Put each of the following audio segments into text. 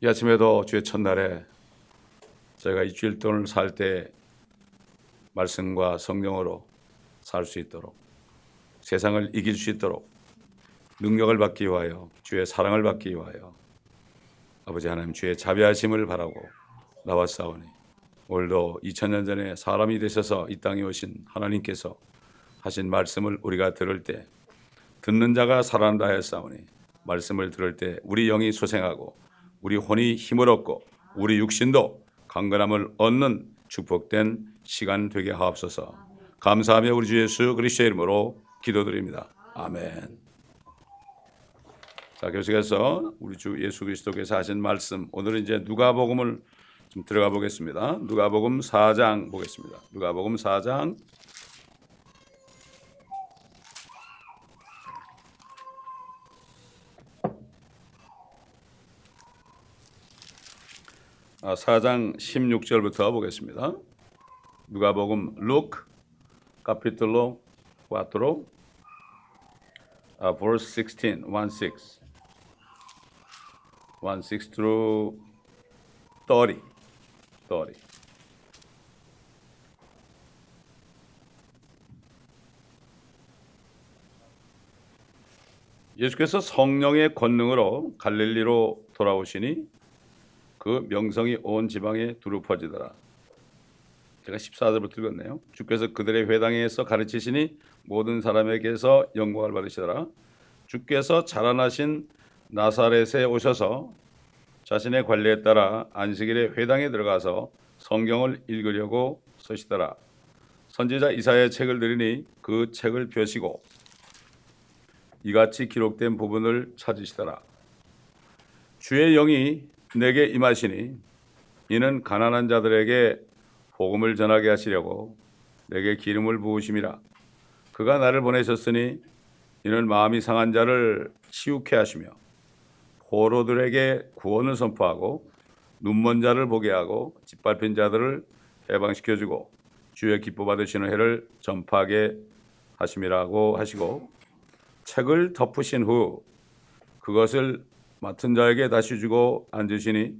이 아침에도 주의 첫날에 저희가 일주일 동안 살때 말씀과 성령으로 살 수 있도록 세상을 이길 수 있도록 능력을 받기 위하여 주의 사랑을 받기 위하여 아버지 하나님 주의 자비하심을 바라고 나왔사오니 오늘도 2000년 전에 사람이 되셔서 이 땅에 오신 하나님께서 하신 말씀을 우리가 들을 때 듣는 자가 살아난다 하였사오니 말씀을 들을 때 우리 영이 소생하고 우리 혼이 힘을 얻고 우리 육신도 강건함을 얻는 축복된 시간 되게 하옵소서. 감사하며 우리 주 예수 그리스도의 이름으로 기도드립니다. 아멘. 자, 계속해서 우리 주 예수 그리스도께서 하신 말씀 오늘은 이제 누가복음을 좀 들어가 보겠습니다. 누가복음 4장 보겠습니다. 누가복음 4장 4장 16절부터 보겠습니다. 누가복음 루크 카피톨로 4 아, verse 16 1 6 1 6 through 30 30 예수께서 성령의 권능으로 갈릴리로 돌아오시니 그 명성이 온 지방에 두루 퍼지더라. 제가 14절부터 읽었네요. 주께서 그들의 회당에서 가르치시니 모든 사람에게서 영광을 받으시더라. 주께서 자라나신 나사렛에 오셔서 자신의 관리에 따라 안식일에 회당에 들어가서 성경을 읽으려고 서시더라. 선지자 이사의 책을 들으니 그 책을 펴시고 이같이 기록된 부분을 찾으시더라. 주의 영이 내게 임하시니 이는 가난한 자들에게 복음을 전하게 하시려고 내게 기름을 부으심이라. 그가 나를 보내셨으니 이는 마음이 상한 자를 치유케 하시며 포로들에게 구원을 선포하고 눈먼 자를 보게 하고 짓밟힌 자들을 해방시켜 주고 주의 기뻐 받으시는 해를 전파하게 하심이라고 하시고 책을 덮으신 후 그것을 맡은 자에게 다시 주고 앉으시니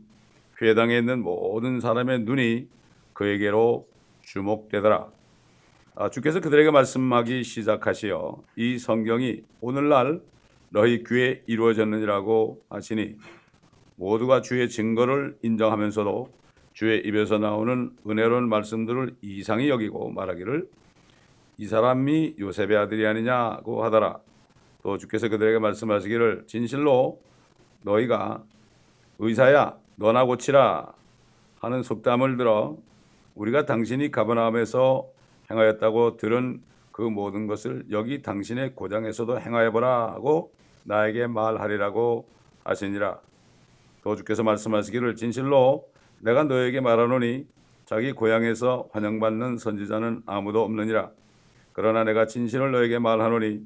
회당에 있는 모든 사람의 눈이 그에게로 주목되더라. 아, 주께서 그들에게 말씀하기 시작하시어 이 성경이 오늘날 너희 귀에 이루어졌느니라고 하시니 모두가 주의 증거를 인정하면서도 주의 입에서 나오는 은혜로운 말씀들을 이상히 여기고 말하기를 이 사람이 요셉의 아들이 아니냐고 하더라. 또 주께서 그들에게 말씀하시기를 진실로 너희가 의사야 너나 고치라 하는 속담을 들어 우리가 당신이 가버나움에서 행하였다고 들은 그 모든 것을 여기 당신의 고장에서도 행하여 보라 하고 나에게 말하리라고 하시니라. 또 주께서 말씀하시기를 진실로 내가 너에게 말하노니 자기 고향에서 환영받는 선지자는 아무도 없느니라. 그러나 내가 진실을 너에게 말하노니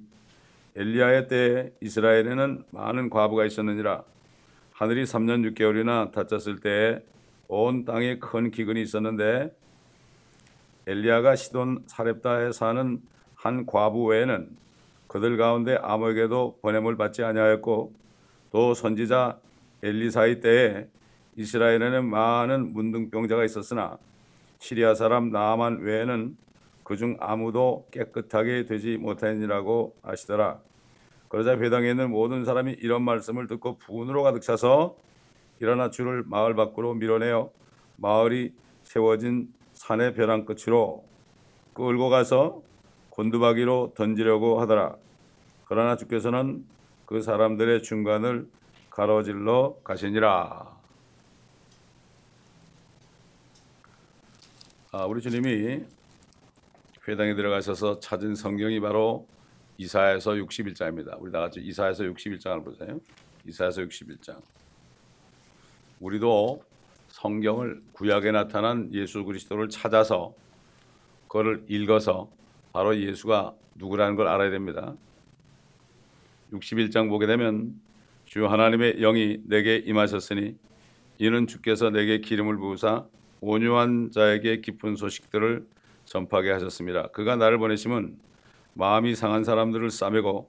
엘리야의 때에 이스라엘에는 많은 과부가 있었느니라. 하늘이 3년 6개월이나 닫혔을 때에 온 땅에 큰 기근이 있었는데 엘리야가 시돈 사렙다에 사는 한 과부 외에는 그들 가운데 아무에게도 보냄을 받지 아니하였고 또 선지자 엘리사의 때에 이스라엘에는 많은 문둥병자가 있었으나 시리아 사람 나아만 외에는 그중 아무도 깨끗하게 되지 못하니라고 하시더라. 그러자 회당에 있는 모든 사람이 이런 말씀을 듣고 분으로 가득 차서 일어나 주를 마을 밖으로 밀어내어 마을이 세워진 산의 벼랑 끝으로 끌고 가서 곤두박이로 던지려고 하더라. 그러나 주께서는 그 사람들의 중간을 가로질러 가시니라. 아, 우리 주님이 회당에 들어가셔서 찾은 성경이 바로 이사야서 61장입니다. 우리 다 같이 이사야서 61장을 보세요. 이사야서 61장. 우리도 성경을 구약에 나타난 예수 그리스도를 찾아서 그거를 읽어서 바로 예수가 누구라는 걸 알아야 됩니다. 61장 보게 되면 주 하나님의 영이 내게 임하셨으니 이는 주께서 내게 기름을 부으사 온유한 자에게 깊은 소식들을 전파하게 하셨습니다. 그가 나를 보내심은 마음이 상한 사람들을 싸매고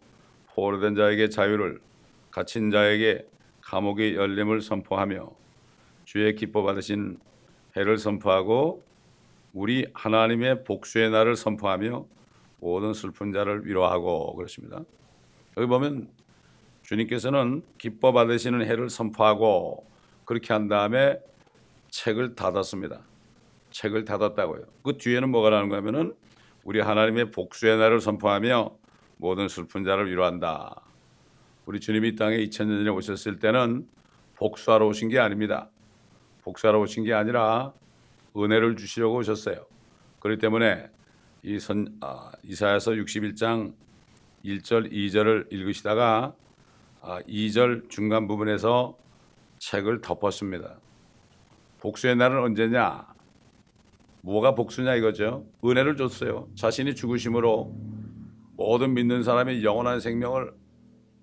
포로된 자에게 자유를 갇힌 자에게 감옥의 열림을 선포하며 주의 기뻐 받으신 해를 선포하고 우리 하나님의 복수의 날을 선포하며 모든 슬픈 자를 위로하고 그렇습니다. 여기 보면 주님께서는 기뻐 받으시는 해를 선포하고 그렇게 한 다음에 책을 닫았습니다. 책을 닫았다고요. 그 뒤에는 뭐가 나는 거냐면은 우리 하나님의 복수의 날을 선포하며 모든 슬픈 자를 위로한다. 우리 주님이 이 땅에 2000년 전에 오셨을 때는 복수하러 오신 게 아닙니다. 복수하러 오신 게 아니라 은혜를 주시려고 오셨어요. 그렇기 때문에 이 선, 아, 이사야서 61장 1절, 2절을 읽으시다가 아, 2절 중간 부분에서 책을 덮었습니다. 복수의 날은 언제냐? 뭐가 복수냐 이거죠. 은혜를 줬어요. 자신이 죽으심으로 모든 믿는 사람이 영원한 생명을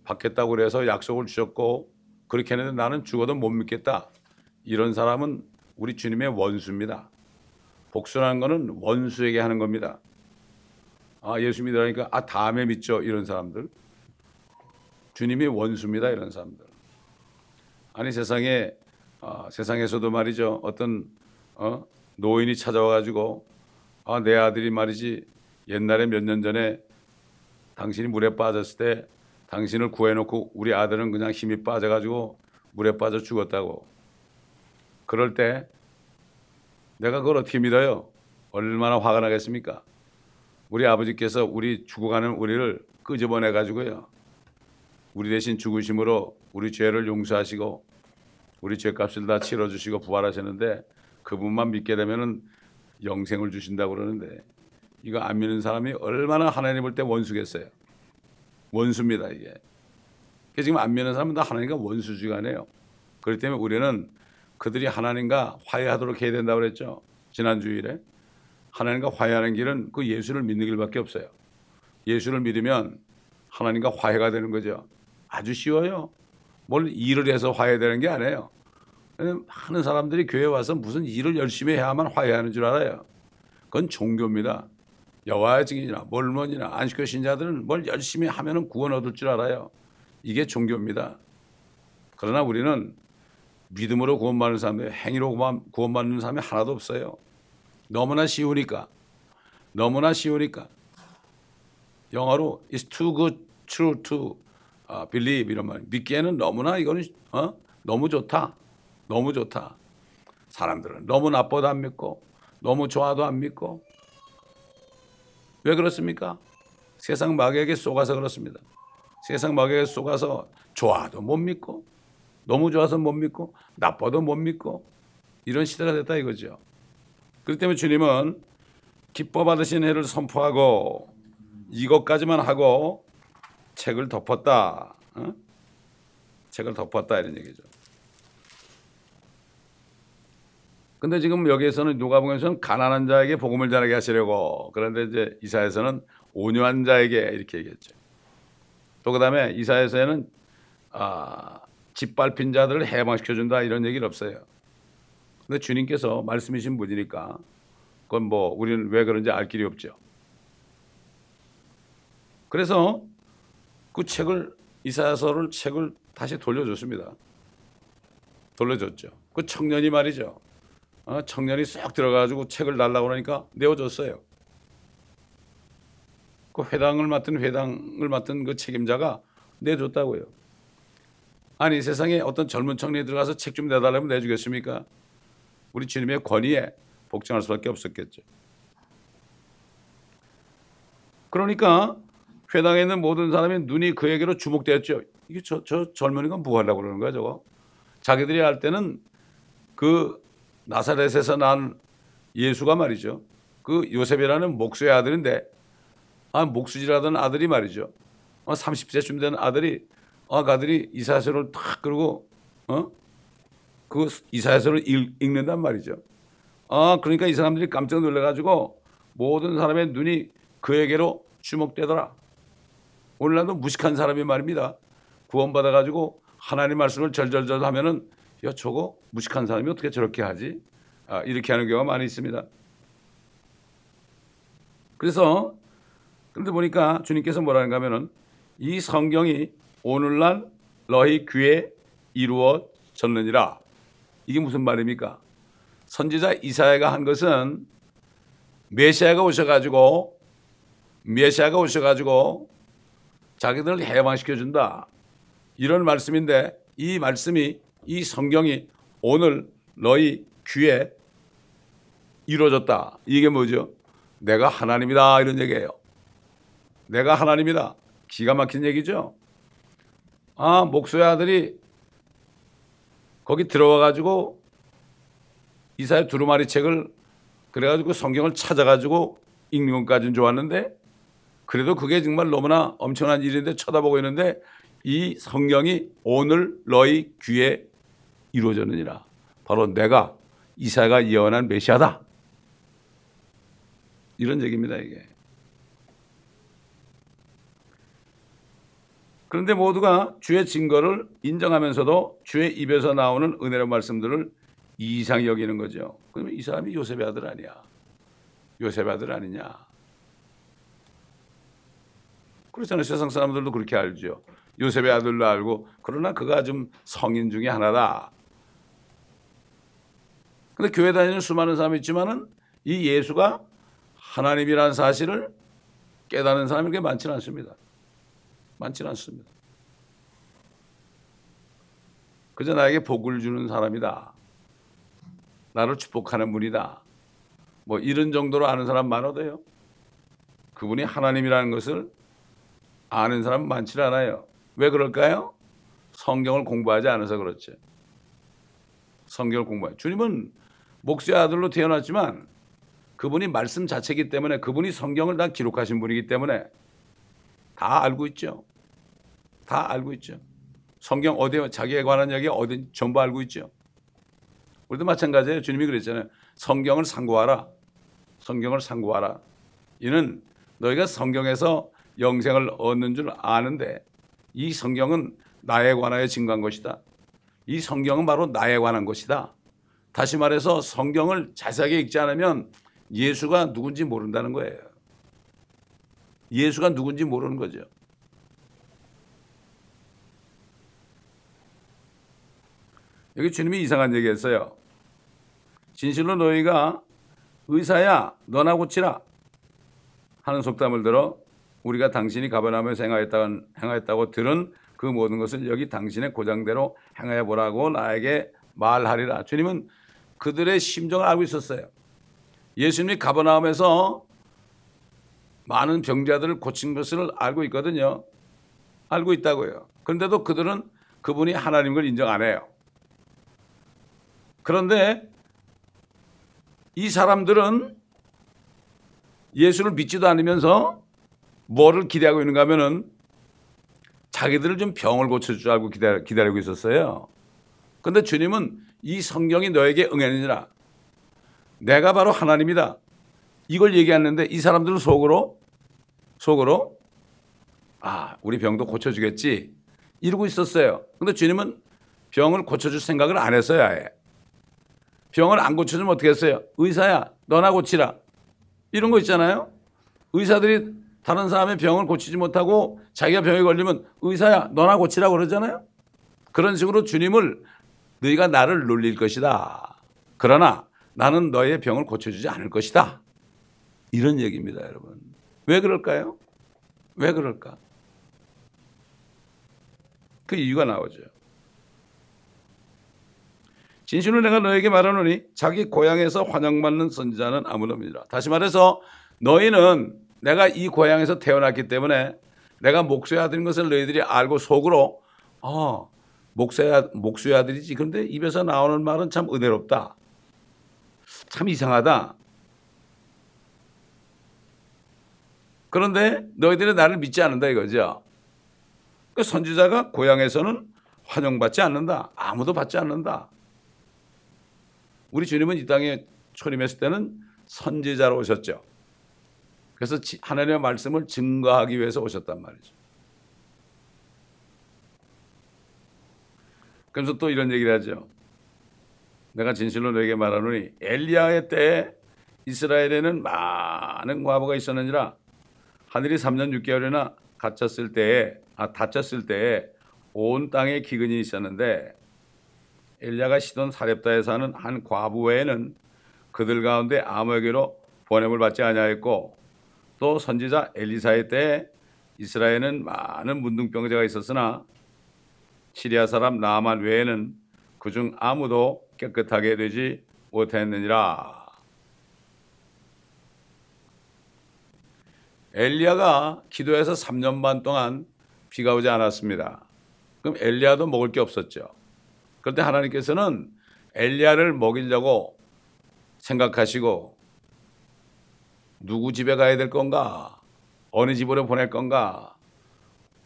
받겠다고 그래서 약속을 주셨고 그렇게 했는데 나는 죽어도 못 믿겠다. 이런 사람은 우리 주님의 원수입니다. 복수라는 것은 원수에게 하는 겁니다. 아, 예수 믿으라니까 아, 다음에 믿죠. 이런 사람들. 주님이 원수입니다. 이런 사람들. 아니 세상에 어, 세상에서도 말이죠. 어떤 어, 노인이 찾아와 가지고 아, 내 아들이 말이지 옛날에 몇 년 전에 당신이 물에 빠졌을 때 당신을 구해놓고 우리 아들은 그냥 힘이 빠져가지고 물에 빠져 죽었다고. 그럴 때 내가 그걸 어떻게 믿어요? 얼마나 화가 나겠습니까? 우리 아버지께서 우리 죽어가는 우리를 끄집어내 가지고요. 우리 대신 죽으심으로 우리 죄를 용서하시고 우리 죄값을 다 치러주시고 부활하셨는데 그분만 믿게 되면은 영생을 주신다고 그러는데 이거 안 믿는 사람이 얼마나 하나님 볼 때 원수겠어요. 원수입니다 이게. 그래서 지금 안 믿는 사람은 다 하나님과 원수지간해요. 그렇기 때문에 우리는 그들이 하나님과 화해하도록 해야 된다고 그랬죠. 지난 주일에 하나님과 화해하는 길은 그 예수를 믿는 길밖에 없어요. 예수를 믿으면 하나님과 화해가 되는 거죠. 아주 쉬워요. 뭘 일을 해서 화해되는 게 아니에요. 많은 사람들이 교회 와서 무슨 일을 열심히 해야만 화해하는 줄 알아요. 그건 종교입니다. 여호와의 증인이나 몰몬이나 안식교 신자들은 뭘 열심히 하면은 구원 얻을 줄 알아요. 이게 종교입니다. 그러나 우리는 믿음으로 구원받는 사람들, 행위로 구원받는 사람이 하나도 없어요. 너무나 쉬우니까. 너무나 쉬우니까. 영어로 is too good, true to uh, believe 이런 말. 믿기에는 너무나 이거는 어? 너무 좋다. 너무 좋다. 사람들은 너무 나빠도 안 믿고 너무 좋아도 안 믿고 왜 그렇습니까? 세상 마귀에게 속아서 그렇습니다. 세상 마귀에게 속아서 좋아도 못 믿고 너무 좋아서 못 믿고 나빠도 못 믿고 이런 시대가 됐다 이거죠. 그렇기 때문에 주님은 기뻐 받으신 해를 선포하고 이것까지만 하고 책을 덮었다. 어? 책을 덮었다 이런 얘기죠. 근데 지금 여기에서는 누가복음에서는 가난한 자에게 복음을 전하게 하시려고 그런데 이제 이사에서는 온유한 자에게 이렇게 얘기했죠. 또 그다음에 이사에서는 아, 짓밟힌 자들을 해방시켜 준다 이런 얘기는 없어요. 근데 주님께서 말씀이신 분이니까 그건 뭐 우리는 왜 그런지 알 길이 없죠. 그래서 그 책을 이사야서를 책을 다시 돌려줬습니다. 돌려줬죠. 그 청년이 말이죠. 어, 청년이 쏙 들어가지고 책을 달라고 그러니까 내어줬어요. 그 회당을 맡은 회당을 맡은 그 책임자가 내줬다고요. 아니 세상에 어떤 젊은 청년이 들어가서 책 좀 내달라면 내주겠습니까? 우리 주님의 권위에 복종할 수밖에 없었겠죠. 그러니까 회당에 있는 모든 사람이 눈이 그에게로 주목되었죠. 이게 저, 저 젊은이가 뭐 하려고 그러는 거야 저거? 자기들이 할 때는 그 나사렛에서 난 예수가 말이죠. 그 요셉이라는 목수의 아들인데 아 목수질하던 아들이 말이죠. 어, 30세쯤 된 아들이 어, 그 아들이 이사야서를 탁 그러고 어? 그 이사야서를 읽는단 말이죠. 아 그러니까 이 사람들이 깜짝 놀래 가지고 모든 사람의 눈이 그에게로 주목되더라. 오늘날도 무식한 사람이 말입니다. 구원받아 가지고 하나님 말씀을 절절절 하면은 야 저거 무식한 사람이 어떻게 저렇게 하지? 아, 이렇게 하는 경우가 많이 있습니다. 그래서 그런데 보니까 주님께서 뭐라는가 하면은 이 성경이 오늘날 너희 귀에 이루어졌느니라. 이게 무슨 말입니까? 선지자 이사야가 한 것은 메시아가 오셔가지고 메시아가 오셔가지고 자기들을 해방시켜 준다 이런 말씀인데 이 말씀이 이 성경이 오늘 너희 귀에 이루어졌다 이게 뭐죠? 내가 하나님이다 이런 얘기예요. 내가 하나님이다 기가 막힌 얘기죠. 아 목소의 아들이 거기 들어와 가지고 이사야 두루마리 책을 그래 가지고 성경을 찾아 가지고 읽는 것까지는 좋았는데 그래도 그게 정말 너무나 엄청난 일인데 쳐다보고 있는데 이 성경이 오늘 너희 귀에 이루어졌느니라. 바로 내가 이사야가 예언한 메시아다. 이런 얘기입니다, 이게. 그런데 모두가 주의 증거를 인정하면서도 주의 입에서 나오는 은혜로 말씀들을 이상히 여기는 거죠. 그러면 이 사람이 요셉의 아들 아니야. 요셉의 아들 아니냐. 그렇잖아요. 세상 사람들도 그렇게 알죠. 요셉의 아들로 알고 그러나 그가 좀 성인 중에 하나다. 근데 교회 다니는 수많은 사람이 있지만은 이 예수가 하나님이라는 사실을 깨닫는 사람이 그렇게 많지는 않습니다. 많지는 않습니다. 그저 나에게 복을 주는 사람이다. 나를 축복하는 분이다. 뭐 이런 정도로 아는 사람 많아도요. 그분이 하나님이라는 것을 아는 사람 많지 않아요. 왜 그럴까요? 성경을 공부하지 않아서 그렇죠. 성경을 공부해. 주님은 목수의 아들로 태어났지만 그분이 말씀 자체이기 때문에 그분이 성경을 다 기록하신 분이기 때문에 다 알고 있죠. 다 알고 있죠. 성경 어디에 자기에 관한 이야기 어디 전부 알고 있죠. 우리도 마찬가지예요. 주님이 그랬잖아요. 성경을 상고하라. 성경을 상고하라. 이는 너희가 성경에서 영생을 얻는 줄 아는데 이 성경은 나에 관하여 증거한 것이다. 이 성경은 바로 나에 관한 것이다. 다시 말해서 성경을 자세하게 읽지 않으면 예수가 누군지 모른다는 거예요. 예수가 누군지 모르는 거죠. 여기 주님이 이상한 얘기 했어요. 진실로 너희가 의사야 너나 고치라 하는 속담을 들어 우리가 당신이 가버나움에서 행하였다고, 행하였다고 들은 그 모든 것을 여기 당신의 고장대로 행하여 보라고 나에게 말하리라. 주님은 그들의 심정을 알고 있었어요. 예수님이 가버나움에서 많은 병자들을 고친 것을 알고 있거든요. 알고 있다고요. 그런데도 그들은 그분이 하나님을 인정 안 해요. 그런데 이 사람들은 예수를 믿지도 않으면서 뭐를 기대하고 있는가 하면은 자기들을 좀 병을 고쳐줄 줄 알고 기다리고 있었어요. 근데 주님은 이 성경이 너에게 응했느니라. 내가 바로 하나님이다. 이걸 얘기했는데 이 사람들은 속으로 속으로 아, 우리 병도 고쳐 주겠지. 이러고 있었어요. 근데 주님은 병을 고쳐 줄 생각을 안 했어요, 아예. 병을 안 고쳐 주면 어떻게 했어요? 의사야, 너나 고치라. 이런 거 있잖아요. 의사들이 다른 사람의 병을 고치지 못하고 자기가 병에 걸리면 의사야 너나 고치라고 그러잖아요. 그런 식으로 주님을 너희가 나를 놀릴 것이다. 그러나 나는 너의 병을 고쳐주지 않을 것이다. 이런 얘기입니다, 여러분. 왜 그럴까요? 왜 그럴까? 그 이유가 나오죠. 진실로 내가 너에게 말하노니 자기 고향에서 환영받는 선지자는 없느니라. 다시 말해서 너희는 내가 이 고향에서 태어났기 때문에 내가 목수의 아들인 것을 너희들이 알고 속으로 어, 목수의, 목수의 아들이지. 그런데 입에서 나오는 말은 참 은혜롭다. 참 이상하다. 그런데 너희들은 나를 믿지 않는다 이거죠. 그 선지자가 고향에서는 환영받지 않는다. 아무도 받지 않는다. 우리 주님은 이 땅에 초림했을 때는 선지자로 오셨죠. 그래서 하나님의 말씀을 증거하기 위해서 오셨단 말이죠. 그래서 또 이런 얘기를 하죠. 내가 진실로 너에게 말하노니 엘리야의 때에 이스라엘에는 많은 과부가 있었느니라 하늘이 3년 6개월이나 갇혔을 때에 아 닫혔을 때에 온 땅에 기근이 있었는데 엘리야가 시돈 사렙다에 사는 한 과부 외에는 그들 가운데 아무에게로 보냄을 받지 아니하였고 또 선지자 엘리사의 때에 이스라엘에는 많은 문둥병자가 있었으나 시리아 사람 나만 외에는 그중 아무도 깨끗하게 되지 못했느니라. 엘리야가 기도해서 3년 반 동안 비가 오지 않았습니다. 그럼 엘리야도 먹을 게 없었죠. 그런데 하나님께서는 엘리야를 먹이려고 생각하시고 누구 집에 가야 될 건가? 어느 집으로 보낼 건가?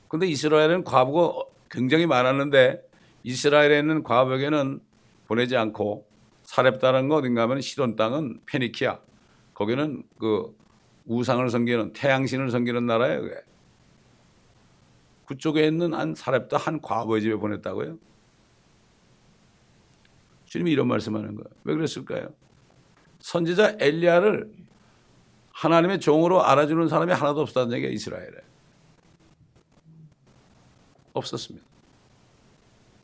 근데 이스라엘은 과부가 굉장히 많았는데 이스라엘에는 과부에게는 보내지 않고 사렙다는 거 어딘가 하면 시돈 땅은 페니키아 거기는 그 우상을 섬기는 태양신을 섬기는 나라예요. 그게. 그쪽에 있는 한 사렙다 한 과부의 집에 보냈다고요? 주님이 이런 말씀하는 거예요. 왜 그랬을까요? 선지자 엘리야를 하나님의 종으로 알아주는 사람이 하나도 없었다는 얘기가 이스라엘에. 없었습니다.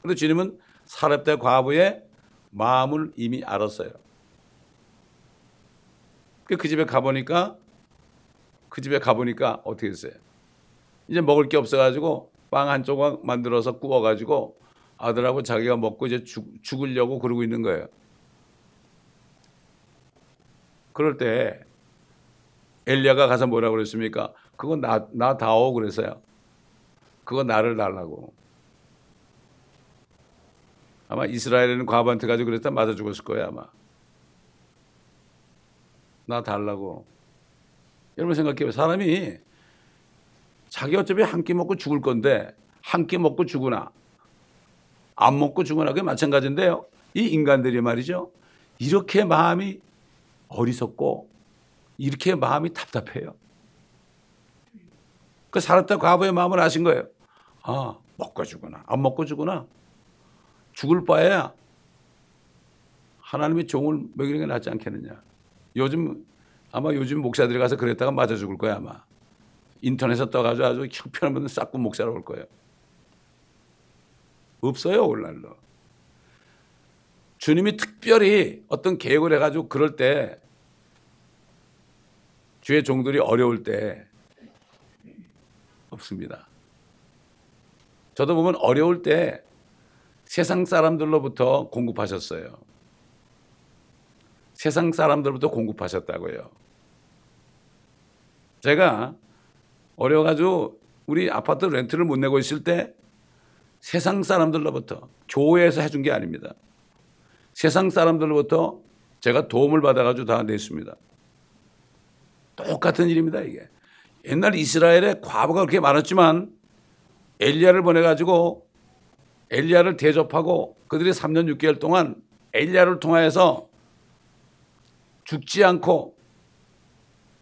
그런데 주님은 사렙대 과부의 마음을 이미 알았어요. 그 집에 가보니까 그 집에 가보니까 어떻게 했어요? 이제 먹을 게 없어가지고 빵 한 조각 만들어서 구워가지고 아들하고 자기가 먹고 이제 죽, 죽으려고 그러고 있는 거예요. 그럴 때 엘리야가 가서 뭐라고 그랬습니까? 그거 나, 나 다오 그랬어요. 그거 나를 달라고. 아마 이스라엘에는 과부한테 가지고 그랬다 맞아 죽었을 거예요 아마. 나 달라고. 여러분 생각해요. 사람이 자기 어차피 한 끼 먹고 죽을 건데 한 끼 먹고 죽으나 안 먹고 죽으나 그게 마찬가지인데요. 이 인간들이 말이죠. 이렇게 마음이 어리석고 이렇게 마음이 답답해요. 그 살았다 과부의 마음을 아신 거예요. 아, 먹고 죽으나 안 먹고 죽으나 죽을 바에야 하나님의 종을 먹이는 게 낫지 않겠느냐. 요즘 아마 요즘 목사들이 가서 그랬다가 맞아 죽을 거야 아마. 인터넷에 떠가지고 아주 형편없는 싹군 목사로 올 거예요. 없어요 오늘날로. 주님이 특별히 어떤 계획을 해가지고 그럴 때 주의 종들이 어려울 때 없습니다. 저도 보면 어려울 때 세상 사람들로부터 공급하셨어요. 세상 사람들부터 공급하셨다고요. 제가 어려가지고 우리 아파트 렌트를 못 내고 있을 때 세상 사람들로부터 교회에서 해준 게 아닙니다. 세상 사람들로부터 제가 도움을 받아가지고 다 냈습니다. 똑같은 일입니다, 이게. 옛날 이스라엘에 과부가 그렇게 많았지만 엘리야를 보내 가지고 엘리야를 대접하고 그들이 3년 6개월 동안 엘리야를 통하여서 죽지 않고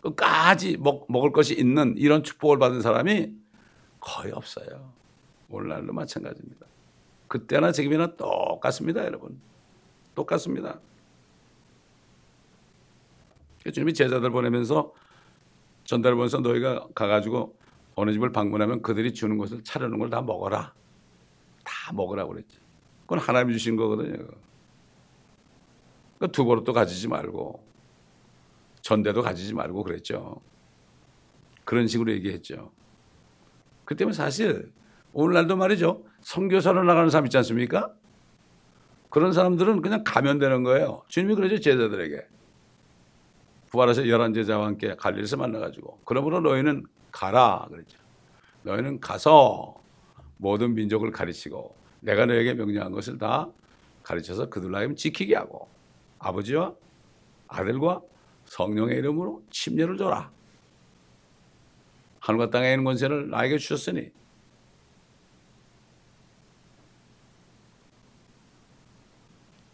끝까지 먹, 먹을 것이 있는 이런 축복을 받은 사람이 거의 없어요. 오늘날도 마찬가지입니다. 그때나 지금이나 똑같습니다, 여러분. 똑같습니다. 주님이 제자들 보내면서 전달을 보면서 너희가 가가지고 어느 집을 방문하면 그들이 주는 것을 차려놓은 걸 다 먹어라. 다 먹으라고 그랬죠. 그건 하나님이 주신 거거든요. 그러니까 두 버릇도 가지지 말고 전대도 가지지 말고 그랬죠. 그런 식으로 얘기했죠. 그 때문에 사실 오늘날도 말이죠. 선교사로 나가는 사람 있지 않습니까? 그런 사람들은 그냥 가면 되는 거예요. 주님이 그러죠. 제자들에게. 부활하셔 열한 제자와 함께 갈릴리에서 만나가지고 그러므로 너희는 가라 그랬죠. 너희는 가서 모든 민족을 가르치고 내가 너에게 명령한 것을 다 가르쳐서 그들 나임 지키게 하고 아버지와 아들과 성령의 이름으로 침례를 줘라. 하늘과 땅에 있는 권세를 나에게 주셨으니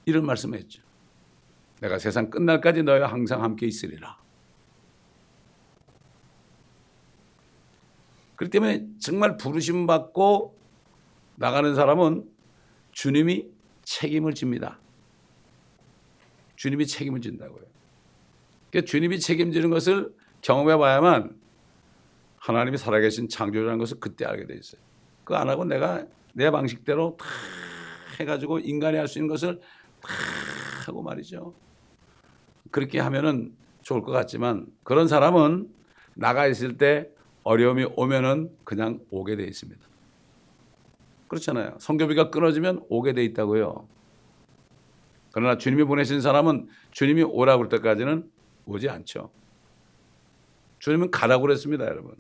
이런 말씀을 했죠. 내가 세상 끝날까지 너희와 항상 함께 있으리라. 그렇기 때문에 정말 부르심 받고 나가는 사람은 주님이 책임을 집니다. 주님이 책임을 진다고요. 그러니까 주님이 책임지는 것을 경험해 봐야만 하나님이 살아계신 창조주라는 것을 그때 알게 돼 있어요. 그거 안 하고 내가 내 방식대로 다 해가지고 인간이 할 수 있는 것을 다 하고 말이죠. 그렇게 하면은 좋을 것 같지만 그런 사람은 나가 있을 때 어려움이 오면은 그냥 오게 돼 있습니다. 그렇잖아요. 성교비가 끊어지면 오게 돼 있다고요. 그러나 주님이 보내신 사람은 주님이 오라고 할 때까지는 오지 않죠. 주님은 가라고 그랬습니다, 여러분.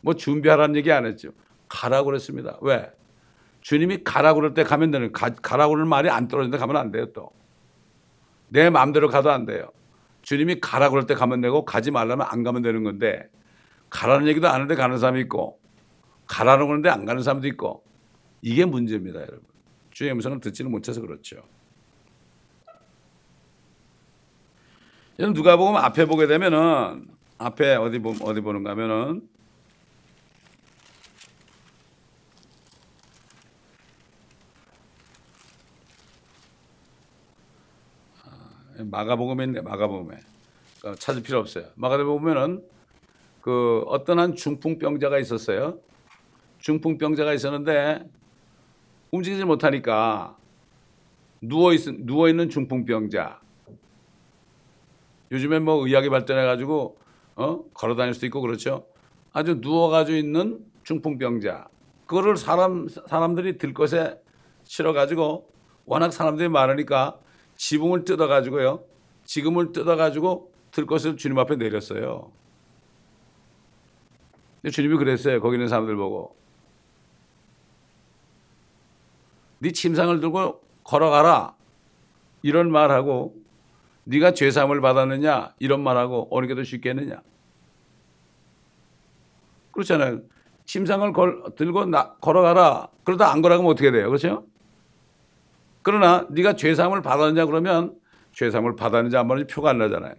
뭐 준비하라는 얘기 안 했죠. 가라고 그랬습니다. 왜? 주님이 가라고 그럴 때 가면 되는, 가, 가라고 그러는 말이 안 떨어진다 가면 안 돼요, 또. 내 마음대로 가도 안 돼요. 주님이 가라고 그럴 때 가면 되고, 가지 말라면 안 가면 되는 건데, 가라는 얘기도 안 하는데 가는 사람이 있고, 가라는 그러는데 안 가는 사람도 있고, 이게 문제입니다, 여러분. 주의 음성을 듣지는 못해서 그렇죠. 여러분 누가 보면 앞에 보게 되면은 앞에 어디 보 어디 보는가 하면은 아, 마가복음에 있네 마가복음에 그러니까 찾을 필요 없어요. 마가복음에는 그 어떤 한 중풍병자가 있었어요. 중풍병자가 있었는데 움직이지 못하니까 누워 있 누워 있는 중풍병자. 요즘에 뭐 의학이 발전해 가지고 어? 걸어 다닐 수도 있고 그렇죠. 아주 누워 가지고 있는 중풍병자. 그거를 사람 사람들이 들 것에 실어 가지고 워낙 사람들이 많으니까 지붕을 뜯어 가지고요. 지금을 뜯어 가지고 들 것을 주님 앞에 내렸어요. 근데 주님이 그랬어요. 거기 있는 사람들 보고. 네 침상을 들고 걸어가라. 이런 말하고 네가 죄사함을 받았느냐? 이런 말하고 어느 게 더 쉽겠느냐? 그렇잖아요. 침상을 걸, 들고 나, 걸어가라. 그러다 안 걸어가면 어떻게 돼요? 그렇죠? 그러나 네가 죄사함을 받았느냐 그러면 죄사함을 받았는지 안 받았는지 표가 안 나잖아요.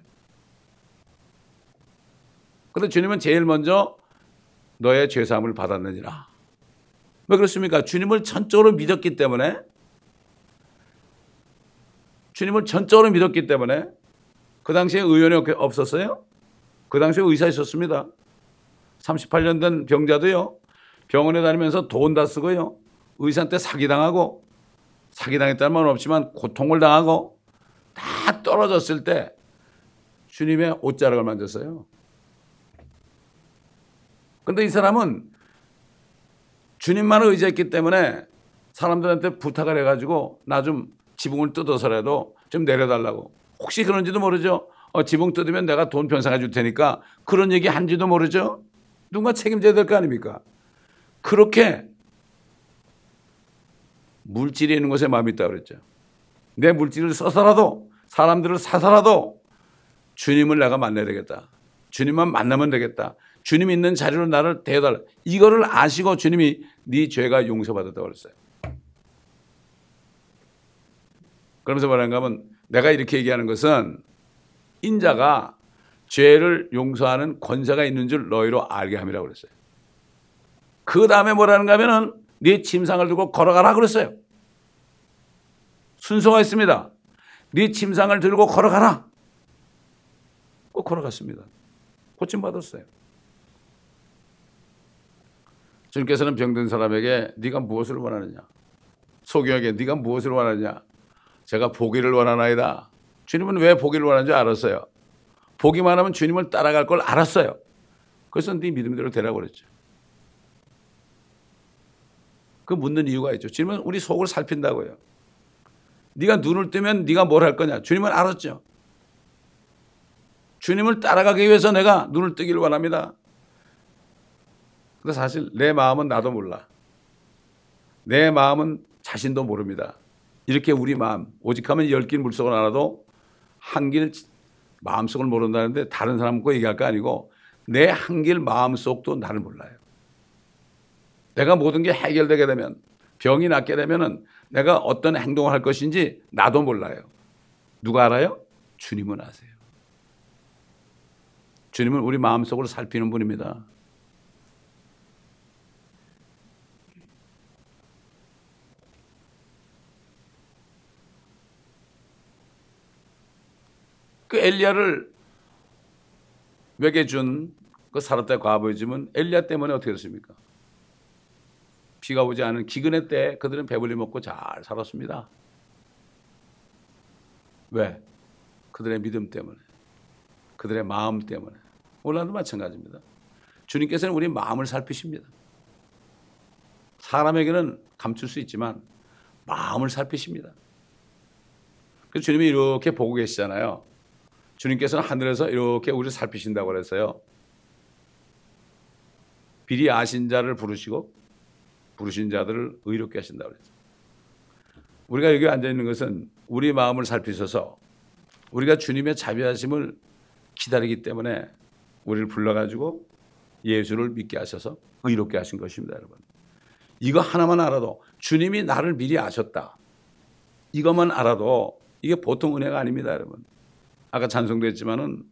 그런데 주님은 제일 먼저 너의 죄사함을 받았느니라 왜 그렇습니까 주님을 전적으로 믿었기 때문에 주님을 전적으로 믿었기 때문에 그 당시에 의원이 없었어요? 그 당시에 의사 있었습니다. 38년 된 병자도요. 병원에 다니면서 돈 다 쓰고요. 의사한테 사기당하고 사기당했다는 말은 없지만 고통을 당하고 다 떨어졌을 때 주님의 옷자락을 만졌어요. 근데 이 사람은 주님만을 의지했기 때문에 사람들한테 부탁을 해가지고 나 좀 지붕을 뜯어서라도 좀 내려달라고. 혹시 그런지도 모르죠. 어, 지붕 뜯으면 내가 돈 변상해 줄 테니까 그런 얘기 한지도 모르죠. 누가 책임져야 될 거 아닙니까? 그렇게 물질이 있는 것에 마음이 있다 그랬죠. 내 물질을 써서라도 사람들을 사서라도 주님을 내가 만나야 되겠다. 주님만 만나면 되겠다. 주님 있는 자리로 나를 대달라. 이거를 아시고 주님이 네 죄가 용서받았다고 그랬어요. 그러면서 뭐라는가 하면 내가 이렇게 얘기하는 것은 인자가 죄를 용서하는 권세가 있는 줄 너희로 알게 함이라고 그랬어요. 그 다음에 뭐라는가 하면은 네 침상을 들고 걸어가라 그랬어요. 순서가 있습니다. 네 침상을 들고 걸어가라. 꼭 걸어갔습니다. 고침 받았어요. 주님께서는 병든 사람에게 네가 무엇을 원하느냐? 소경에게 네가 무엇을 원하느냐? 제가 보기를 원하나이다. 주님은 왜 보기를 원하는지 알았어요. 보기만 하면 주님을 따라갈 걸 알았어요. 그래서 네 믿음대로 되라고 그랬죠. 그 묻는 이유가 있죠. 주님은 우리 속을 살핀다고요. 네가 눈을 뜨면 네가 뭘 할 거냐. 주님은 알았죠. 주님을 따라가기 위해서 내가 눈을 뜨기를 원합니다. 근데 사실 내 마음은 나도 몰라. 내 마음은 자신도 모릅니다. 이렇게 우리 마음 오직하면 열 길 물속을 알아도 한 길 마음속을 모른다는데 다른 사람 거 얘기할 거 아니고 내 한 길 마음속도 나를 몰라요. 내가 모든 게 해결되게 되면 병이 낫게 되면은 내가 어떤 행동을 할 것인지 나도 몰라요. 누가 알아요? 주님은 아세요. 주님은 우리 마음속으로 살피는 분입니다. 그 엘리야를 먹여준 그 사르타 과부의 집은 엘리야 때문에 어떻게 됐습니까? 비가 오지 않은 기근의 때 그들은 배불리 먹고 잘 살았습니다. 왜? 그들의 믿음 때문에, 그들의 마음 때문에. 오늘도 마찬가지입니다. 주님께서는 우리 마음을 살피십니다. 사람에게는 감출 수 있지만 마음을 살피십니다. 그래서 주님이 이렇게 보고 계시잖아요. 주님께서는 하늘에서 이렇게 우리를 살피신다고 그랬어요. 비리 아신 자를 부르시고 부르신 자들을 의롭게 하신다고 그랬어요. 우리가 여기 앉아 있는 것은 우리 마음을 살피셔서 우리가 주님의 자비하심을 기다리기 때문에 우리를 불러가지고 예수를 믿게 하셔서 의롭게 하신 것입니다, 여러분. 이거 하나만 알아도 주님이 나를 미리 아셨다. 이것만 알아도 이게 보통 은혜가 아닙니다, 여러분. 아까 찬송도 했지만은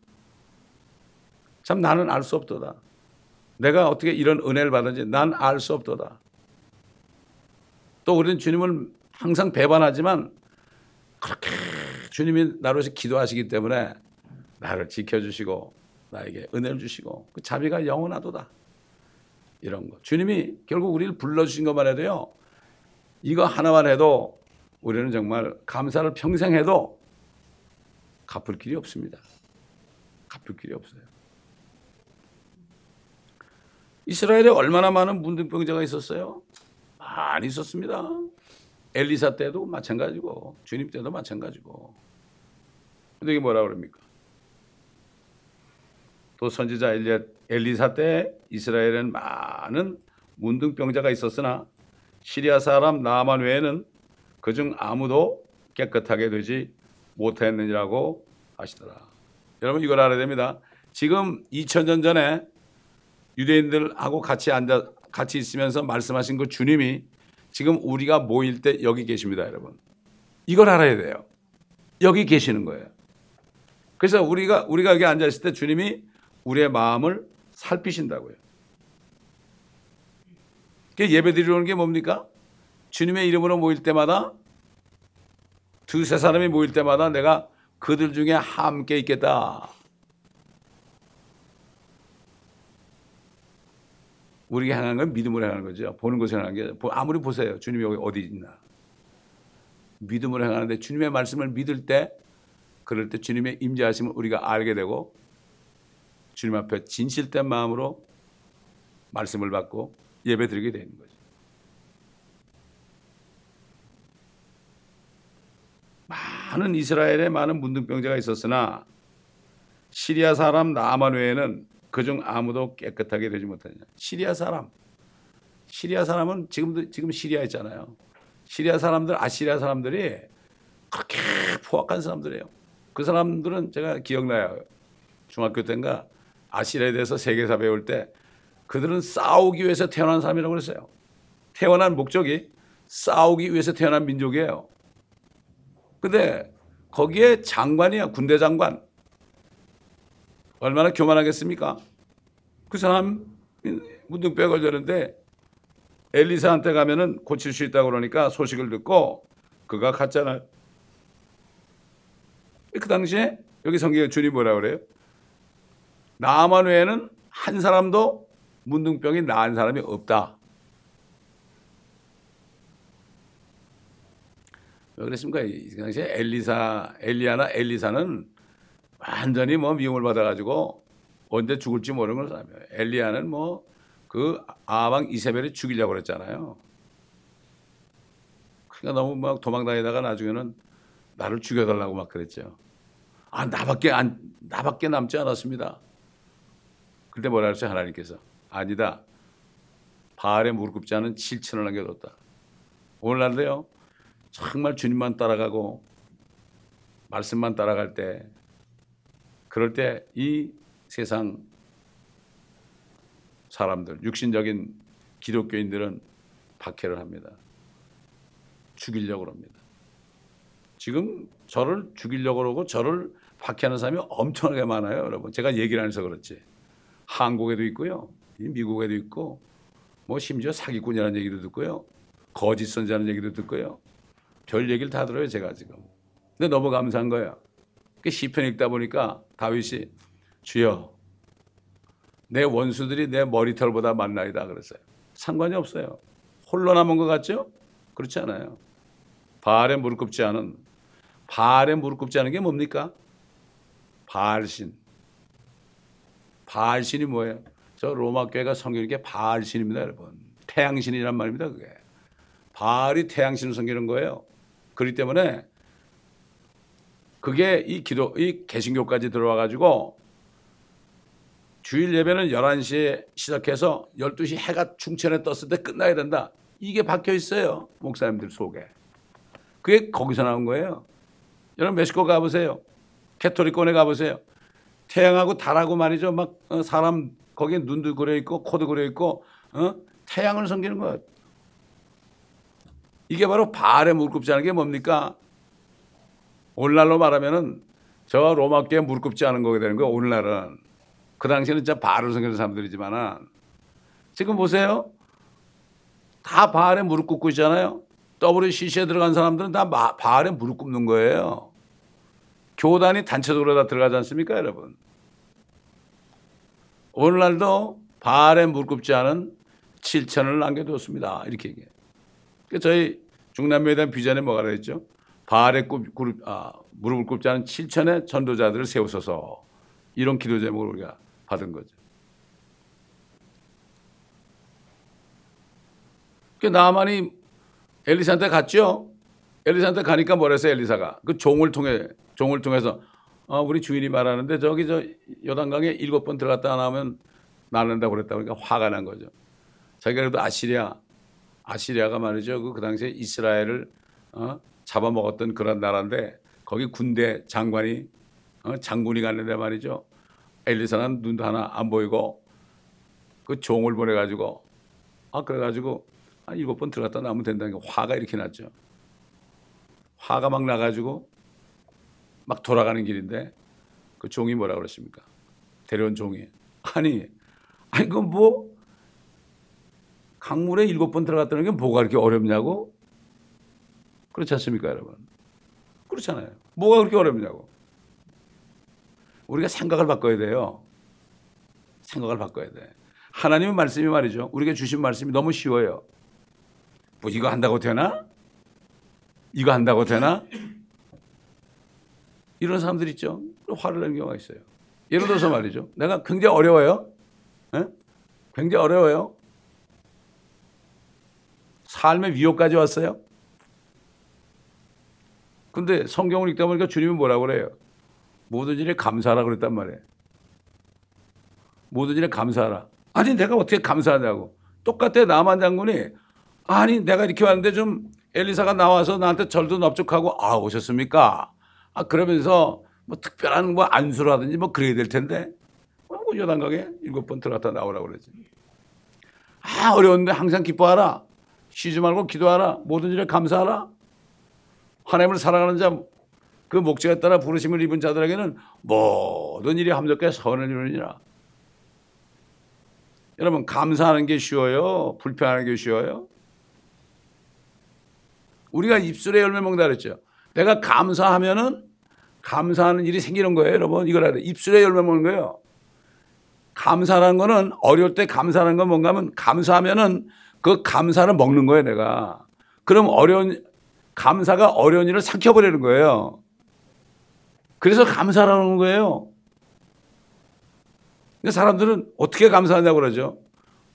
참 나는 알 수 없도다. 내가 어떻게 이런 은혜를 받은지 난 알 수 없도다. 또 우리는 주님을 항상 배반하지만 그렇게 주님이 나로 서 기도하시기 때문에 나를 지켜주시고 나에게 은혜를 주시고 그 자비가 영원하도다. 이런 거. 주님이 결국 우리를 불러주신 것만 해도요. 이거 하나만 해도 우리는 정말 감사를 평생 해도 갚을 길이 없습니다. 갚을 길이 없어요. 이스라엘에 얼마나 많은 문둥병자가 있었어요? 많이 있었습니다. 엘리사 때도 마찬가지고 주님 때도 마찬가지고. 근데 이게 뭐라 그럽니까? 또 선지자 엘리, 엘리사 때 이스라엘에는 많은 문둥병자가 있었으나 시리아 사람 나만 외에는 그중 아무도 깨끗하게 되지 못했느니라고 하시더라. 여러분 이걸 알아야 됩니다. 지금 2000년 전에 유대인들하고 같이 앉아 같이 있으면서 말씀하신 그 주님이 지금 우리가 모일 때 여기 계십니다, 여러분. 이걸 알아야 돼요. 여기 계시는 거예요. 그래서 우리가 우리가 여기 앉아 있을 때 주님이 우리의 마음을 살피신다고요. 예배 드리러 오는 게 뭡니까? 주님의 이름으로 모일 때마다 두세 사람이 모일 때마다 내가 그들 중에 함께 있겠다. 우리가 향한 건 믿음으로 향하는 거죠. 보는 것을 향한 게 아무리 보세요. 주님이 여기 어디 있나. 믿음으로 향하는데 주님의 말씀을 믿을 때 그럴 때 주님의 임재하심을 우리가 알게 되고 주님 앞에 진실된 마음으로 말씀을 받고 예배 드리게 되는 거죠. 많은 이스라엘에 많은 문둥병자가 있었으나 시리아 사람 나만 외에는 그중 아무도 깨끗하게 되지 못하냐. 시리아 사람. 시리아 사람은 지금도 지금 시리아 있잖아요. 시리아 사람들 아시리아 사람들이 그렇게 포악한 사람들이에요. 그 사람들은 제가 기억나요. 중학교 때인가 아시리아에 대해서 세계사 배울 때 그들은 싸우기 위해서 태어난 사람이라고 그랬어요. 태어난 목적이 싸우기 위해서 태어난 민족이에요. 근데 거기에 장관이야, 군대 장관. 얼마나 교만하겠습니까? 그 사람 문둥병 걸렸는데 엘리사한테 가면은 고칠 수 있다고 그러니까 소식을 듣고 그가 갔잖아요. 그 당시에 여기 성경에 주님 뭐라 그래요? 나만 외에는 한 사람도 문둥병이 나은 사람이 없다. 그랬습니까? 이 당시에 엘리사, 엘리아나 엘리사는 완전히 뭐 미움을 받아가지고 언제 죽을지 모르는 사람이에요. 엘리야는 뭐 그 아방 이세벨이 죽이려고 그랬잖아요. 그러니까 너무 막 도망다니다가 나중에는 나를 죽여달라고 막 그랬죠. 아 나밖에 안 나밖에 남지 않았습니다. 그때 뭐라 그랬어요 하나님께서 아니다. 바알에 무릎 꿇지 않은 7천을 남겨뒀다. 오늘날도요 정말 주님만 따라가고 말씀만 따라갈 때 그럴 때 이 세상 사람들, 육신적인 기독교인들은 박해를 합니다. 죽이려고 합니다. 지금 저를 죽이려고 그러고 저를 박해하는 사람이 엄청나게 많아요, 여러분. 제가 얘기를 안 해서 그렇지. 한국에도 있고요. 미국에도 있고, 뭐 심지어 사기꾼이라는 얘기도 듣고요. 거짓 선자는 얘기도 듣고요. 별 얘기를 다 들어요, 제가 지금. 근데 너무 감사한 거예요. 그 시편 읽다 보니까 다윗이 주여 내 원수들이 내 머리털보다 많나이다 그랬어요. 상관이 없어요. 홀로 남은 것 같죠? 그렇지 않아요. 바알에 무릎 꿇지 않은 바알에 무릎 꿇지 않은 게 뭡니까? 바알신. 바알신이 뭐예요? 저 로마 교회가 섬기는 게 바알신입니다, 여러분. 태양신이란 말입니다, 그게. 바알이 태양신을 섬기는 거예요. 그렇기 때문에 그게 이 기도 이 개신교까지 들어와 가지고 주일 예배는 11시에 시작해서 12시 해가 충천에 떴을 때 끝나야 된다. 이게 박혀 있어요. 목사님들 속에. 그게 거기서 나온 거예요. 여러분 멕시코 가보세요. 캐토릭권에 가보세요. 태양하고 달하고 말이죠. 막 어, 사람 거기에 눈도 그려 있고 코도 그려 있고 어? 태양을 섬기는 거예요. 이게 바로 바알에 무릎 않은 게 뭡니까? 오늘날로 말하면은 저 로마교에 무릎 꿇지 않은 거게 되는 거예요. 오늘날은 그 당시에는 진짜 바알을 섬기는 사람들이지만은 지금 보세요. 다 바알에 무릎 꿇고 있잖아요. WCC에 들어간 사람들은 다 마- 바알에 무릎 꿇는 거예요. 교단이 단체적으로 다 들어가지 않습니까, 여러분? 오늘날도 바알에 무릎 꿇지 않은 7천을 남겨두었습니다. 이렇게 얘기해요. 그 저희 중남미에 대한 비전에 뭐가 그랬죠? 굽, 굽, 아, 무릎을 꿇지 않은 7천의 전도자들을 세우소서 이런 기도 제목을 우리가 받은 거죠. 그 나만이 엘리사한테 갔죠. 엘리사한테 가니까 뭐랬어요 엘리사가 그 종을 통해 종을 통해서 어, 우리 주인이 말하는데 저기 저 요단강에 일곱 번 들어갔다 나오면 나는다고 그랬다 그러니까 화가 난 거죠. 자기가 그래도 아시리아 아시리아가 말이죠 그, 그 당시에 이스라엘을 어, 잡아먹었던 그런 나라인데 거기 군대 장관이 어, 장군이 갔는데 말이죠 엘리사는 눈도 하나 안 보이고 그 종을 보내가지고 아 그래가지고 한 일곱 번 들어갔다 나오면 된다는 게 화가 이렇게 났죠. 화가 막 나가지고 막 돌아가는 길인데 그 종이 뭐라 그러십니까? 데려온 종이 아니 아니 그뭐 강물에 일곱 번 들어갔다는 게 뭐가 그렇게 어렵냐고? 그렇지 않습니까, 여러분? 그렇잖아요. 뭐가 그렇게 어렵냐고? 우리가 생각을 바꿔야 돼요. 생각을 바꿔야 돼. 하나님의 말씀이 말이죠. 우리가 주신 말씀이 너무 쉬워요. 뭐 이거 한다고 되나? 이거 한다고 되나? 이런 사람들 있죠. 화를 내는 경우가 있어요. 예를 들어서 말이죠. 내가 굉장히 어려워요. 예? 굉장히 어려워요. 삶의 위협까지 왔어요. 근데 성경을 읽다 보니까 주님은 뭐라고 그래요? 모든 일에 감사하라 그랬단 말이에요. 모든 일에 감사하라. 아니 내가 어떻게 감사하냐고. 똑같아 남한 장군이 아니 내가 이렇게 왔는데 좀 엘리사가 나와서 나한테 절도 넙죽하고 아 오셨습니까? 아 그러면서 뭐 특별한 뭐 안수라든지 뭐 그래야 될 텐데 뭐 요단강에 일곱 번 들어갔다 나오라고 그러지. 아 어려운데 항상 기뻐하라. 쉬지 말고 기도하라. 모든 일에 감사하라. 하나님을 사랑하는 자, 그 목적에 따라 부르심을 입은 자들에게는 모든 일이 함께 선을 이루느니라. 여러분 감사하는 게 쉬워요? 불평하는 게 쉬워요? 우리가 입술에 열매 먹는다 그랬죠. 내가 감사하면은 감사하는 일이 생기는 거예요, 여러분. 이걸 알아요. 입술에 열매 먹는 거예요. 감사라는 거는 어려울 때 감사하는 건 뭔가 하면 감사하면은 그 감사를 먹는 거예요, 내가. 그럼 어려운 감사가 어려운 일을 삭혀버리는 거예요. 그래서 감사라는 거예요. 근데 사람들은 어떻게 감사하냐고 그러죠.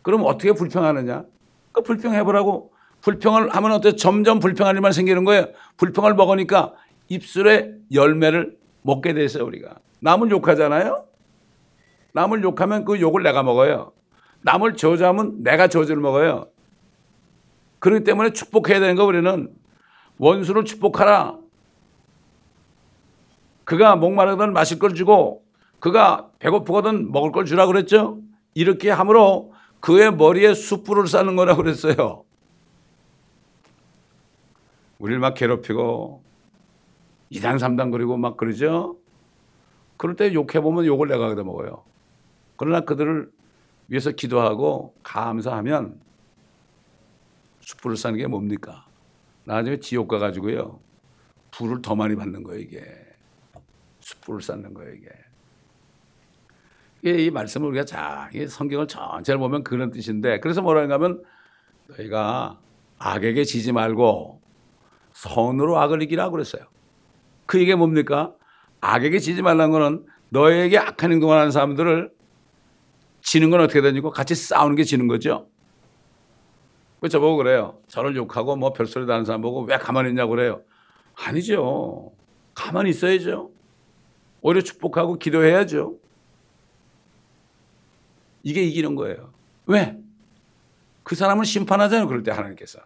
그럼 어떻게 불평하느냐? 그 불평해보라고. 불평을 하면 어때? 점점 불평할 일만 생기는 거예요. 불평을 먹으니까 입술에 열매를 먹게 돼서 우리가. 남을 욕하잖아요? 남을 욕하면 그 욕을 내가 먹어요. 남을 저주하면 내가 저주를 먹어요. 그렇기 때문에 축복해야 되는 거 우리는 원수를 축복하라. 그가 목마르거든 마실 걸 주고 그가 배고프거든 먹을 걸 주라 그랬죠. 이렇게 함으로 그의 머리에 숯불을 쌓는 거라고 그랬어요. 우리를 막 괴롭히고 이단 삼단 그리고 막 그러죠. 그럴 때 욕해 보면 욕을 내가 얻어 먹어요. 그러나 그들을 위해서 기도하고 감사하면 숯불을 쌓는 게 뭡니까? 나중에 지옥 가가지고요. 불을 더 많이 받는 거예요, 이게. 숯불을 쌓는 거예요, 이게. 이 말씀을 우리가 자, 이 성경을 전체를 보면 그런 뜻인데, 그래서 뭐라는가 하면 너희가 악에게 지지 말고 선으로 악을 이기라고 그랬어요. 그 얘기가 뭡니까? 악에게 지지 말라는 거는 너에게 악한 행동을 하는 사람들을 지는 건 어떻게 되니까 같이 싸우는 게 지는 거죠. 그 저보고 그래요. 저를 욕하고 뭐 별소리 나는 사람 보고 왜 가만히 있냐고 그래요. 아니죠. 가만히 있어야죠. 오히려 축복하고 기도해야죠. 이게 이기는 거예요. 왜? 그 사람을 심판하잖아요. 그럴 때 하나님께서.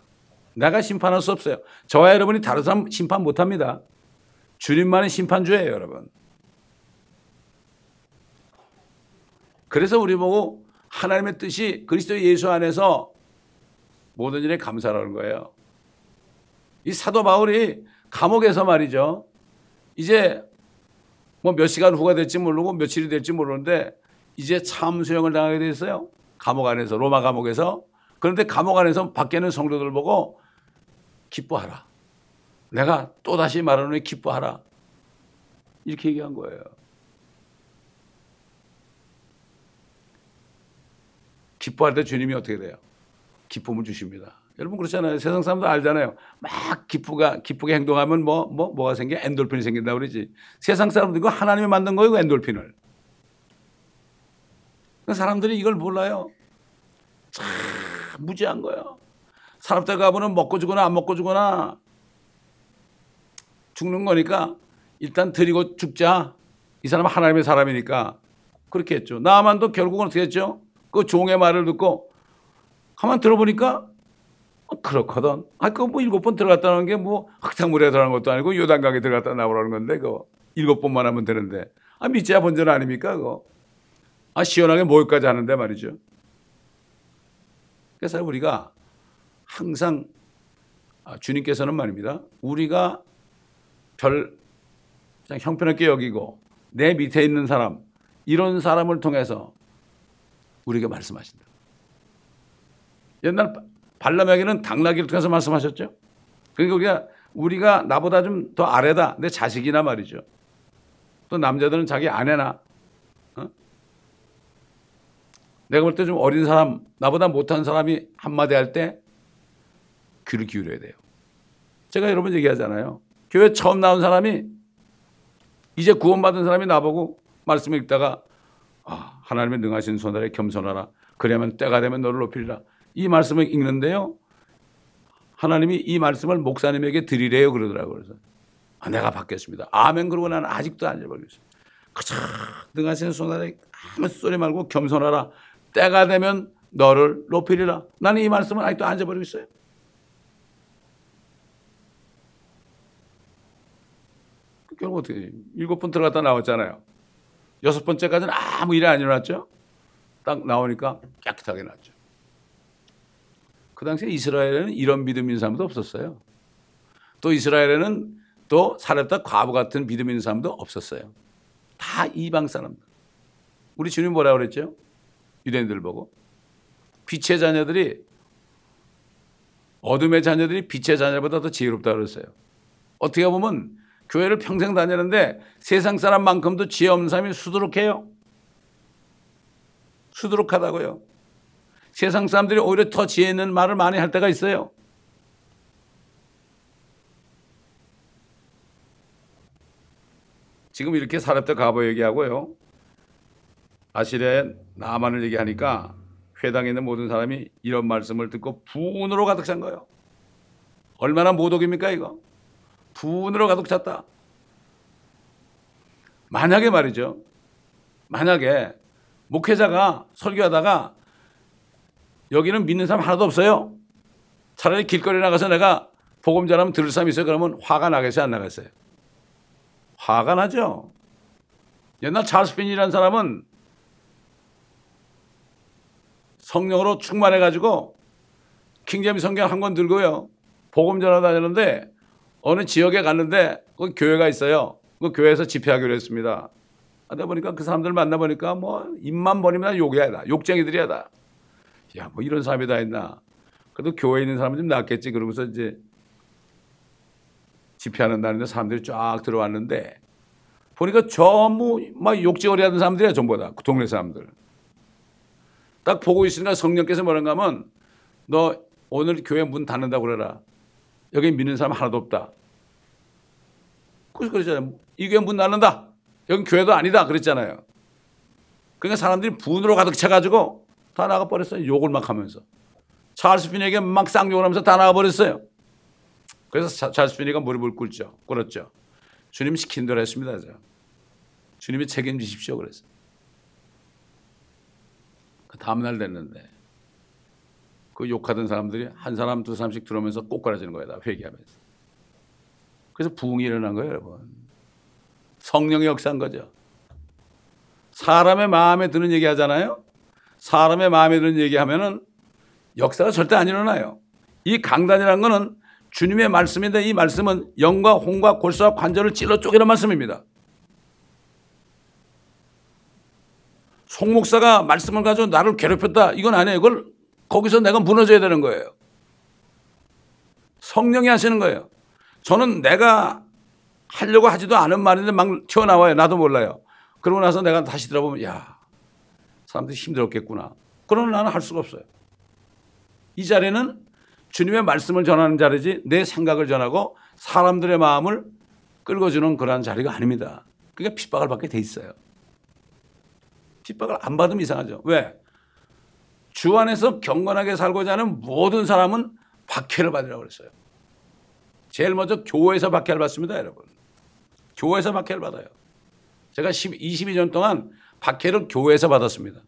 내가 심판할 수 없어요. 저와 여러분이 다른 사람 심판 못 합니다. 주님만의 심판주예요, 여러분. 그래서 우리 보고 하나님의 뜻이 그리스도 예수 안에서 모든 일에 감사라는 거예요. 이 사도 바울이 감옥에서 말이죠. 이제 뭐 몇 시간 후가 될지 모르고 며칠이 될지 모르는데 이제 참수형을 당하게 됐어요. 감옥 안에서 로마 감옥에서 그런데 감옥 안에서 밖에는 성도들 보고 기뻐하라. 내가 또 다시 말하노니 기뻐하라. 이렇게 얘기한 거예요. 기뻐할 때 주님이 어떻게 돼요? 기쁨을 주십니다. 여러분 그렇잖아요. 세상 사람도 알잖아요. 막 기쁘가 기쁘게 행동하면 뭐 뭐 뭐, 가 생겨? 엔돌핀이 생긴다 그러지. 세상 사람들 이거 하나님이 만든 거예요, 엔돌핀을. 사람들이 이걸 몰라요. 참 무지한 거예요. 사람 때 가보면 먹고 주거나 안 먹고 주거나 죽는 거니까 일단 드리고 죽자. 이 사람은 하나님의 사람이니까 그렇게 했죠. 나만도 결국은 어떻게 했죠? 그 종의 말을 듣고 가만 들어보니까 어, 그렇거든. 아, 그거 뭐 일곱 번 들어갔다는 게 뭐 흙탕물에 들어간 것도 아니고 요단강에 들어갔다 나오라는 건데, 그거 일곱 번만 하면 되는데. 아, 믿자야 본전 아닙니까, 그거? 아, 시원하게 목욕까지 하는데 말이죠. 그래서 우리가 항상 아, 주님께서는 말입니다. 우리가 별 형편없게 여기고 내 밑에 있는 사람 이런 사람을 통해서 우리에게 말씀하신다. 옛날 발람에게는 당나귀를 통해서 말씀하셨죠. 그러니까 우리가 나보다 좀 더 아래다 내 자식이나 말이죠. 또 남자들은 자기 아내나 어? 내가 볼 때 좀 어린 사람 나보다 못한 사람이 한마디 할 때 귀를 기울여야 돼요. 제가 여러 분 얘기하잖아요. 교회 처음 나온 사람이 이제 구원받은 사람이 나보고 말씀을 읽다가 아, 하나님의 능하신 손아래 겸손하라. 그러면 때가 되면 너를 높이리라. 이 말씀을 읽는데요. 하나님이 이 말씀을 목사님에게 드리래요 그러더라고요. 그래서 아, 내가 받겠습니다. 아멘 그러고 나는 아직도 안 잊어버리겠어요. 그저 능하신 손아래 아무 소리 말고 겸손하라. 때가 되면 너를 높이리라. 나는 이 말씀을 아직도 안 잊어버리고 있어요. 결국 어떻게 일곱 번 들어갔다 나왔잖아요. 여섯 번째까지는 아무 일이 안 일어났죠. 딱 나오니까 깨끗하게 났죠. 그 당시에 이스라엘에는 이런 믿음 있는 사람도 없었어요. 또 이스라엘에는 또 사렙다 과부 같은 믿음 있는 사람도 없었어요. 다 이방 사람들. 우리 주님 뭐라 그랬죠? 유대인들 보고 빛의 자녀들이 어둠의 자녀들이 빛의 자녀보다 더 지혜롭다 그랬어요. 어떻게 보면 교회를 평생 다니는데 세상 사람만큼도 지혜 없는 사람이 수두룩해요. 수두룩하다고요. 세상 사람들이 오히려 더 지혜 있는 말을 많이 할 때가 있어요. 지금 이렇게 사렙대 가보 얘기하고요. 아시리아의 나만을 얘기하니까 회당에 있는 모든 사람이 이런 말씀을 듣고 분으로 가득 찬 거예요. 얼마나 모독입니까 이거? 분으로 가득 찼다. 만약에 말이죠. 만약에 목회자가 설교하다가 여기는 믿는 사람 하나도 없어요. 차라리 길거리 나가서 내가 복음 전하면 들을 사람이 있어요. 그러면 화가 나겠어요? 안 나겠어요? 화가 나죠. 옛날 찰스 핀이라는 사람은 성령으로 충만해가지고 킹제미 성경 한 권 들고요. 복음 전하 다녔는데 어느 지역에 갔는데 거기 교회가 있어요. 그 교회에서 집회하기로 했습니다. 하다 보니까 그 사람들 만나보니까 뭐 입만 버리면 욕이야 다 욕쟁이들이야 다. 야 뭐 이런 사람이 다 있나. 그래도 교회에 있는 사람은 좀 낫겠지. 그러면서 이제 집회하는 날인데 사람들이 쫙 들어왔는데 보니까 전부 막 욕쟁이리 하던 사람들이야 전부 다. 그 동네 사람들. 딱 보고 있으니까 성령께서 뭐라는가 하면 너 오늘 교회 문 닫는다고 그래라. 여기 믿는 사람 하나도 없다. 그래서 그랬잖아요. 이 교회 문 닫는다. 여긴 교회도 아니다. 그랬잖아요. 그러니까 사람들이 분으로 가득 차가지고 다 나가버렸어요. 욕을 막 하면서. 찰스 피니에게 막 쌍욕을 하면서 다 나가버렸어요. 그래서 차- 찰스 피니가 무릎을 꿇죠. 꿇었죠. 주님 시킨 대로 했습니다. 저. 주님이 책임지십시오. 그랬어요. 그 다음날 됐는데 그 욕하던 사람들이 한 사람 두 사람씩 들어오면서 꼬꾸라지는 거예요. 다 회개하면서. 그래서 부흥이 일어난 거예요, 여러분. 성령의 역사인 거죠. 사람의 마음에 드는 얘기 하잖아요. 사람의 마음에 드는 얘기 하면은 역사가 절대 안 일어나요. 이 강단이라는 거는 주님의 말씀인데 이 말씀은 영과 홍과 골수와 관절을 찔러 쪼개는 말씀입니다. 송 목사가 말씀을 가지고 나를 괴롭혔다. 이건 아니에요. 이걸 거기서 내가 무너져야 되는 거예요. 성령이 하시는 거예요. 저는 내가 하려고 하지도 않은 말인데 막 튀어나와요. 나도 몰라요. 그러고 나서 내가 다시 들어보면 야 사람들이 힘들었겠구나. 그러나 나는 할 수가 없어요. 이 자리는 주님의 말씀을 전하는 자리지 내 생각을 전하고 사람들의 마음을 끌어주는 그러한 자리가 아닙니다. 그게 핍박을 받게 돼 있어요. 핍박을 안 받으면 이상하죠. 왜? 주 안에서 경건하게 살고자 하는 모든 사람은 박해를 받으라고 그랬어요. 제일 먼저 교회에서 박해를 받습니다, 여러분. 교회에서 박해를 받아요. 제가 10, 22년 동안 박해를 교회에서 받았습니다.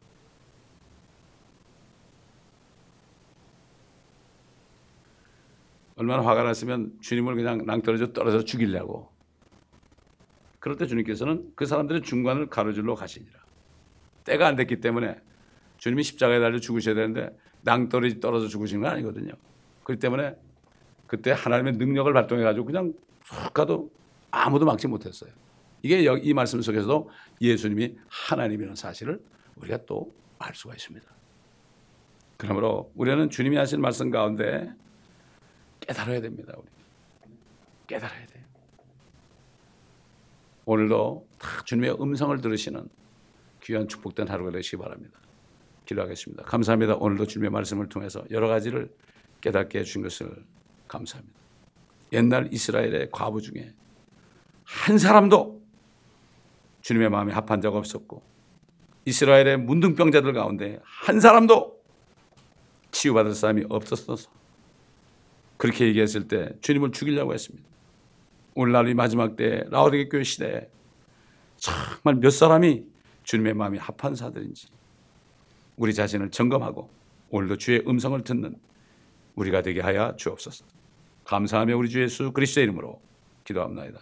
얼마나 화가 났으면 주님을 그냥 낭떠러져 떨어져 죽이려고. 그럴 때 주님께서는 그 사람들의 중간을 가로질러 가시니라. 때가 안 됐기 때문에 주님이 십자가에 달려 죽으셔야 되는데 낭떠러지 떨어져 죽으신 건 아니거든요. 그렇기 때문에 그때 하나님의 능력을 발동해 가지고 그냥 훅 가도 아무도 막지 못했어요. 이게 여- 이 말씀 속에서도 예수님이 하나님이라는 사실을 우리가 또 알 수가 있습니다. 그러므로 우리는 주님이 하신 말씀 가운데 깨달아야 됩니다. 우리 깨달아야 돼요. 오늘도 다 주님의 음성을 들으시는 귀한 축복된 하루가 되시기 바랍니다. 기도하겠습니다. 감사합니다. 오늘도 주님의 말씀을 통해서 여러 가지를 깨닫게 해주신 것을 감사합니다. 옛날 이스라엘의 과부 중에 한 사람도 주님의 마음에 합한 적 없었고 이스라엘의 문둥병자들 가운데 한 사람도 치유받을 사람이 없었어서 그렇게 얘기했을 때 주님을 죽이려고 했습니다. 오늘날 이 마지막 때 라오디게 교회 시대에 정말 몇 사람이 주님의 마음이 합한 사들인지 우리 자신을 점검하고 오늘도 주의 음성을 듣는 우리가 되게 하여 주옵소서. 감사하며 우리 주 예수 그리스도의 이름으로 기도합니다.